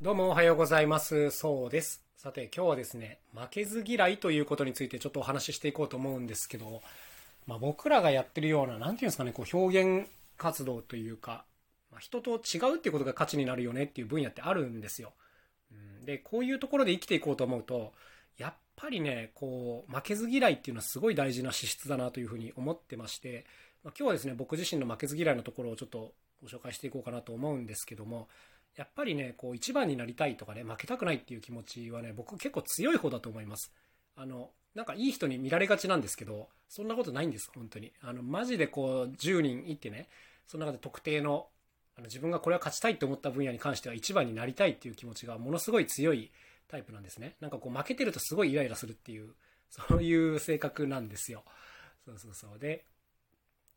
どうもおはようございます。そうです。さて今日はですね、負けず嫌いということについてちょっとお話ししていこうと思うんですけど、まあ、僕らがやってるような、なんていうんですかね、こう表現活動というか、まあ、人と違うっていうことが価値になるよねっていう分野ってあるんですよ。で、こういうところで生きていこうと思うと、やっぱりね、こう、負けず嫌いっていうのはすごい大事な資質だなというふうに思ってまして、まあ、今日はですね、僕自身の負けず嫌いのところをちょっとご紹介していこうかなと思うんですけども、やっぱりね、こう一番になりたいとかね、負けたくないっていう気持ちはね、僕結構強い方だと思います。あの、なんかいい人に見られがちなんですけど、そんなことないんです、本当に。あの、マジでこう、10人いってね、その中で特定の、あの自分がこれは勝ちたいと思った分野に関しては一番になりたいっていう気持ちがものすごい強いタイプなんですね。なんかこう負けてるとすごいイライラするっていう、そういう性格なんですよ。そうそうそう。で、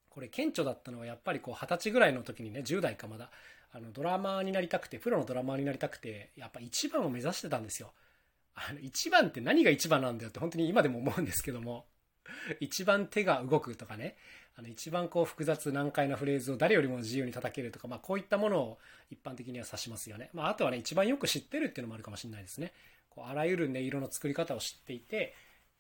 これ顕著だったのはやっぱりこう二十歳ぐらいの時にね、10代かまだ、あのドラマーになりたくて、プロのドラマーになりたくて、やっぱ一番を目指してたんですよ。あの一番って何が一番なんだよって本当に今でも思うんですけども、一番手が動くとかね、あの一番こう複雑難解なフレーズを誰よりも自由に叩けるとか、まあこういったものを一般的には指しますよね。まああとはね、一番よく知ってるっていうのもあるかもしれないですね。こうあらゆる音色の作り方を知っていて、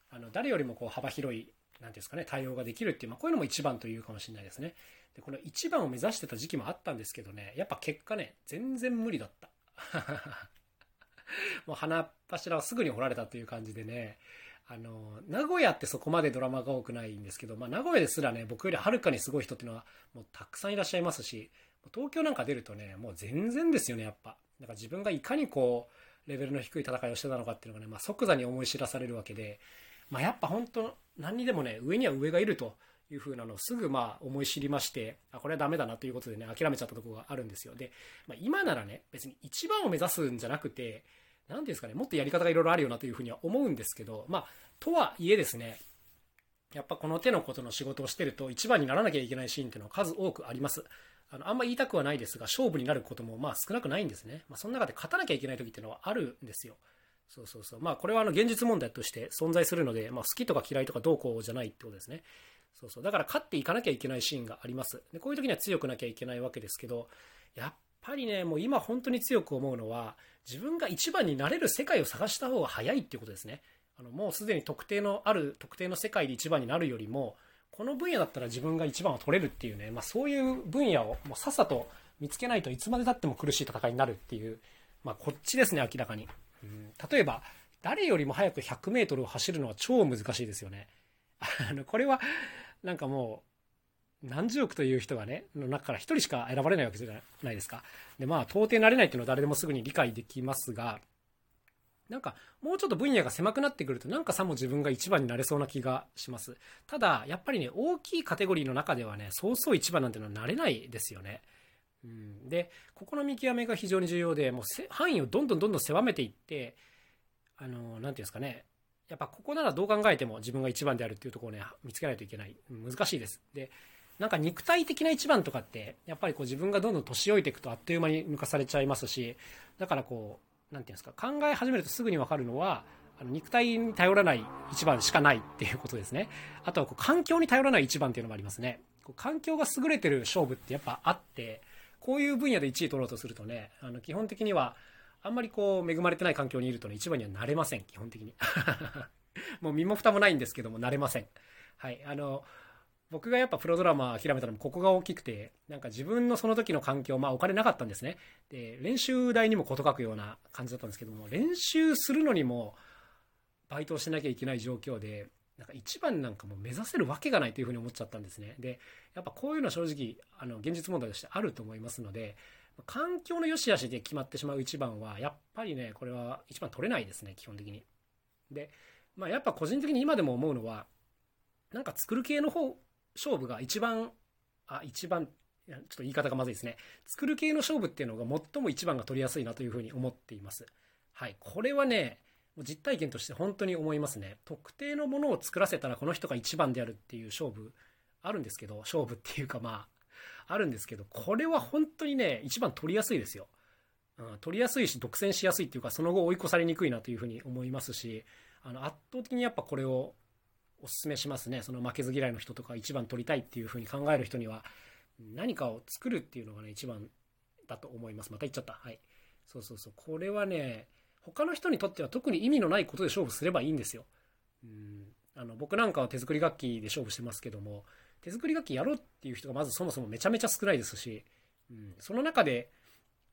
あの誰よりもこう幅広い、なんていうんですかね、対応ができるっていう、まあこういうのも一番というかもしれないですね。で、この一番を目指してた時期もあったんですけどね、やっぱ結果ね、全然無理だった。もう鼻柱はすぐに掘られたという感じでね、あの、名古屋ってそこまでドラマが多くないんですけど、まあ名古屋ですらね、僕よりはるかにすごい人っていうのはもうたくさんいらっしゃいますし、東京なんか出るとね、もう全然ですよね、やっぱ。だから自分がいかにこう、レベルの低い戦いをしてたのかっていうのがね、まあ即座に思い知らされるわけで、まあやっぱ本当、何にでもね、上には上がいると。いう風なのをすぐまあ思い知りまして、あ、これはダメだなということでね、諦めちゃったところがあるんですよ。で、まあ、今ならね、別に一番を目指すんじゃなくて、何ていうんですかね、もっとやり方がいろいろあるよなというふうには思うんですけど、まあ、とはいえですね、やっぱこの手のことの仕事をしてると一番にならなきゃいけないシーンっていうのは数多くあります。あの、あんま言いたくはないですが、勝負になることもまあ少なくないんですね。まあ、その中で勝たなきゃいけない時っていうのはあるんですよ。そうそうそう。まあ、これはあの現実問題として存在するので、まあ、好きとか嫌いとかどうこうじゃないってことですね。そうそう。だから勝っていかなきゃいけないシーンがあります。で、こういう時には強くなきゃいけないわけですけど、やっぱりね、もう今本当に強く思うのは、自分が一番になれる世界を探した方が早いっていうことですね。あの、もうすでに特定のある特定の世界で一番になるよりも、この分野だったら自分が一番を取れるっていうね、まあそういう分野をもうさっさと見つけないといつまでたっても苦しい戦いになるっていう、まあこっちですね、明らかに。例えば、誰よりも早く100メートルを走るのは超難しいですよね。あの、これは、なんかもう、何十億という人がね、の中から一人しか選ばれないわけじゃないですか。で、まあ、到底なれないっていうのは誰でもすぐに理解できますが、なんか、もうちょっと分野が狭くなってくると、なんかさも自分が一番になれそうな気がします。ただ、やっぱりね、大きいカテゴリーの中ではね、そうそう一番なんていうのはなれないですよね。うん、で、ここの見極めが非常に重要で、もう範囲をどんどんどんどん狭めていって、あの、なんていうんですかね、やっぱここならどう考えても自分が一番であるっていうところをね、見つけないといけない。難しいです。で、なんか肉体的な一番とかって、やっぱりこう自分がどんどん年老いていくとあっという間に抜かされちゃいますし、だからこう、なんていうんですか、考え始めるとすぐにわかるのは、あの肉体に頼らない一番しかないっていうことですね。あとはこう環境に頼らない一番っていうのもありますね。こう環境が優れてる勝負ってやっぱあって、こういう分野で1位取ろうとするとね、あの基本的には、あんまりこう恵まれてない環境にいるとね、一番にはなれません、基本的に。もう身も蓋もないんですけども、なれません。はい。あの、僕がやっぱプロドラマ諦めたのもここが大きくて、なんか自分のその時の環境、まあお金なかったんですね。で、練習代にも事書くような感じだったんですけども、練習するのにもバイトをしなきゃいけない状況で、なんか一番なんかもう目指せるわけがないというふうに思っちゃったんですね。で、やっぱこういうのは正直、あの、現実問題としてあると思いますので、環境の良し悪しで決まってしまう一番は、やっぱりね、これは一番取れないですね、基本的に。で、まあやっぱ個人的に今でも思うのは、なんか作る系の方、勝負が一番、あ、一番、ちょっと言い方がまずいですね。作る系の勝負っていうのが最も一番が取りやすいなというふうに思っています。はい。これはね、実体験として本当に思いますね。特定のものを作らせたらこの人が一番であるっていう勝負あるんですけど、勝負っていうかまあ、あるんですけど、これは本当にね、一番取りやすいですよ。うん、取りやすいし、独占しやすいっていうか、その後追い越されにくいなというふうに思いますし、あの、圧倒的にやっぱこれをお勧めしますね。その負けず嫌いの人とか一番取りたいっていうふうに考える人には、何かを作るっていうのがね、一番だと思います。また言っちゃった。はい。そうそうそう。これはね、他の人にとっては特に意味のないことで勝負すればいいんですよ。うんあの僕なんかは手作り楽器で勝負してますけども、手作り楽器やろうっていう人がまずそもそもめちゃめちゃ少ないですし、うん、その中で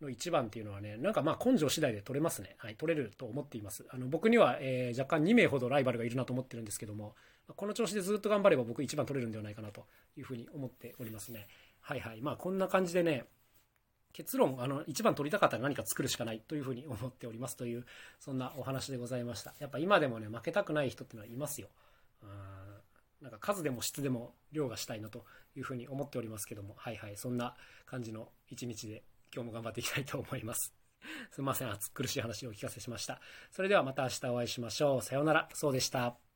の一番っていうのはね、なんかまあ根性次第で取れますね。はい、取れると思っています。あの僕には、えー、若干2名ほどライバルがいるなと思ってるんですけども、この調子でずっと頑張れば僕一番取れるんではないかなというふうに思っておりますね。はいはい。まあこんな感じでね、結論、あの、一番取りたかったら何か作るしかないというふうに思っておりますという、そんなお話でございました。やっぱ今でもね、負けたくない人っていうのはいますよ。うんなんか数でも質でも量がしたいなというふうに思っておりますけども、はいはい、そんな感じの一日で今日も頑張っていきたいと思います。すみません、暑苦しい話をお聞かせしました。それではまた明日お会いしましょう。さようなら。そうでした。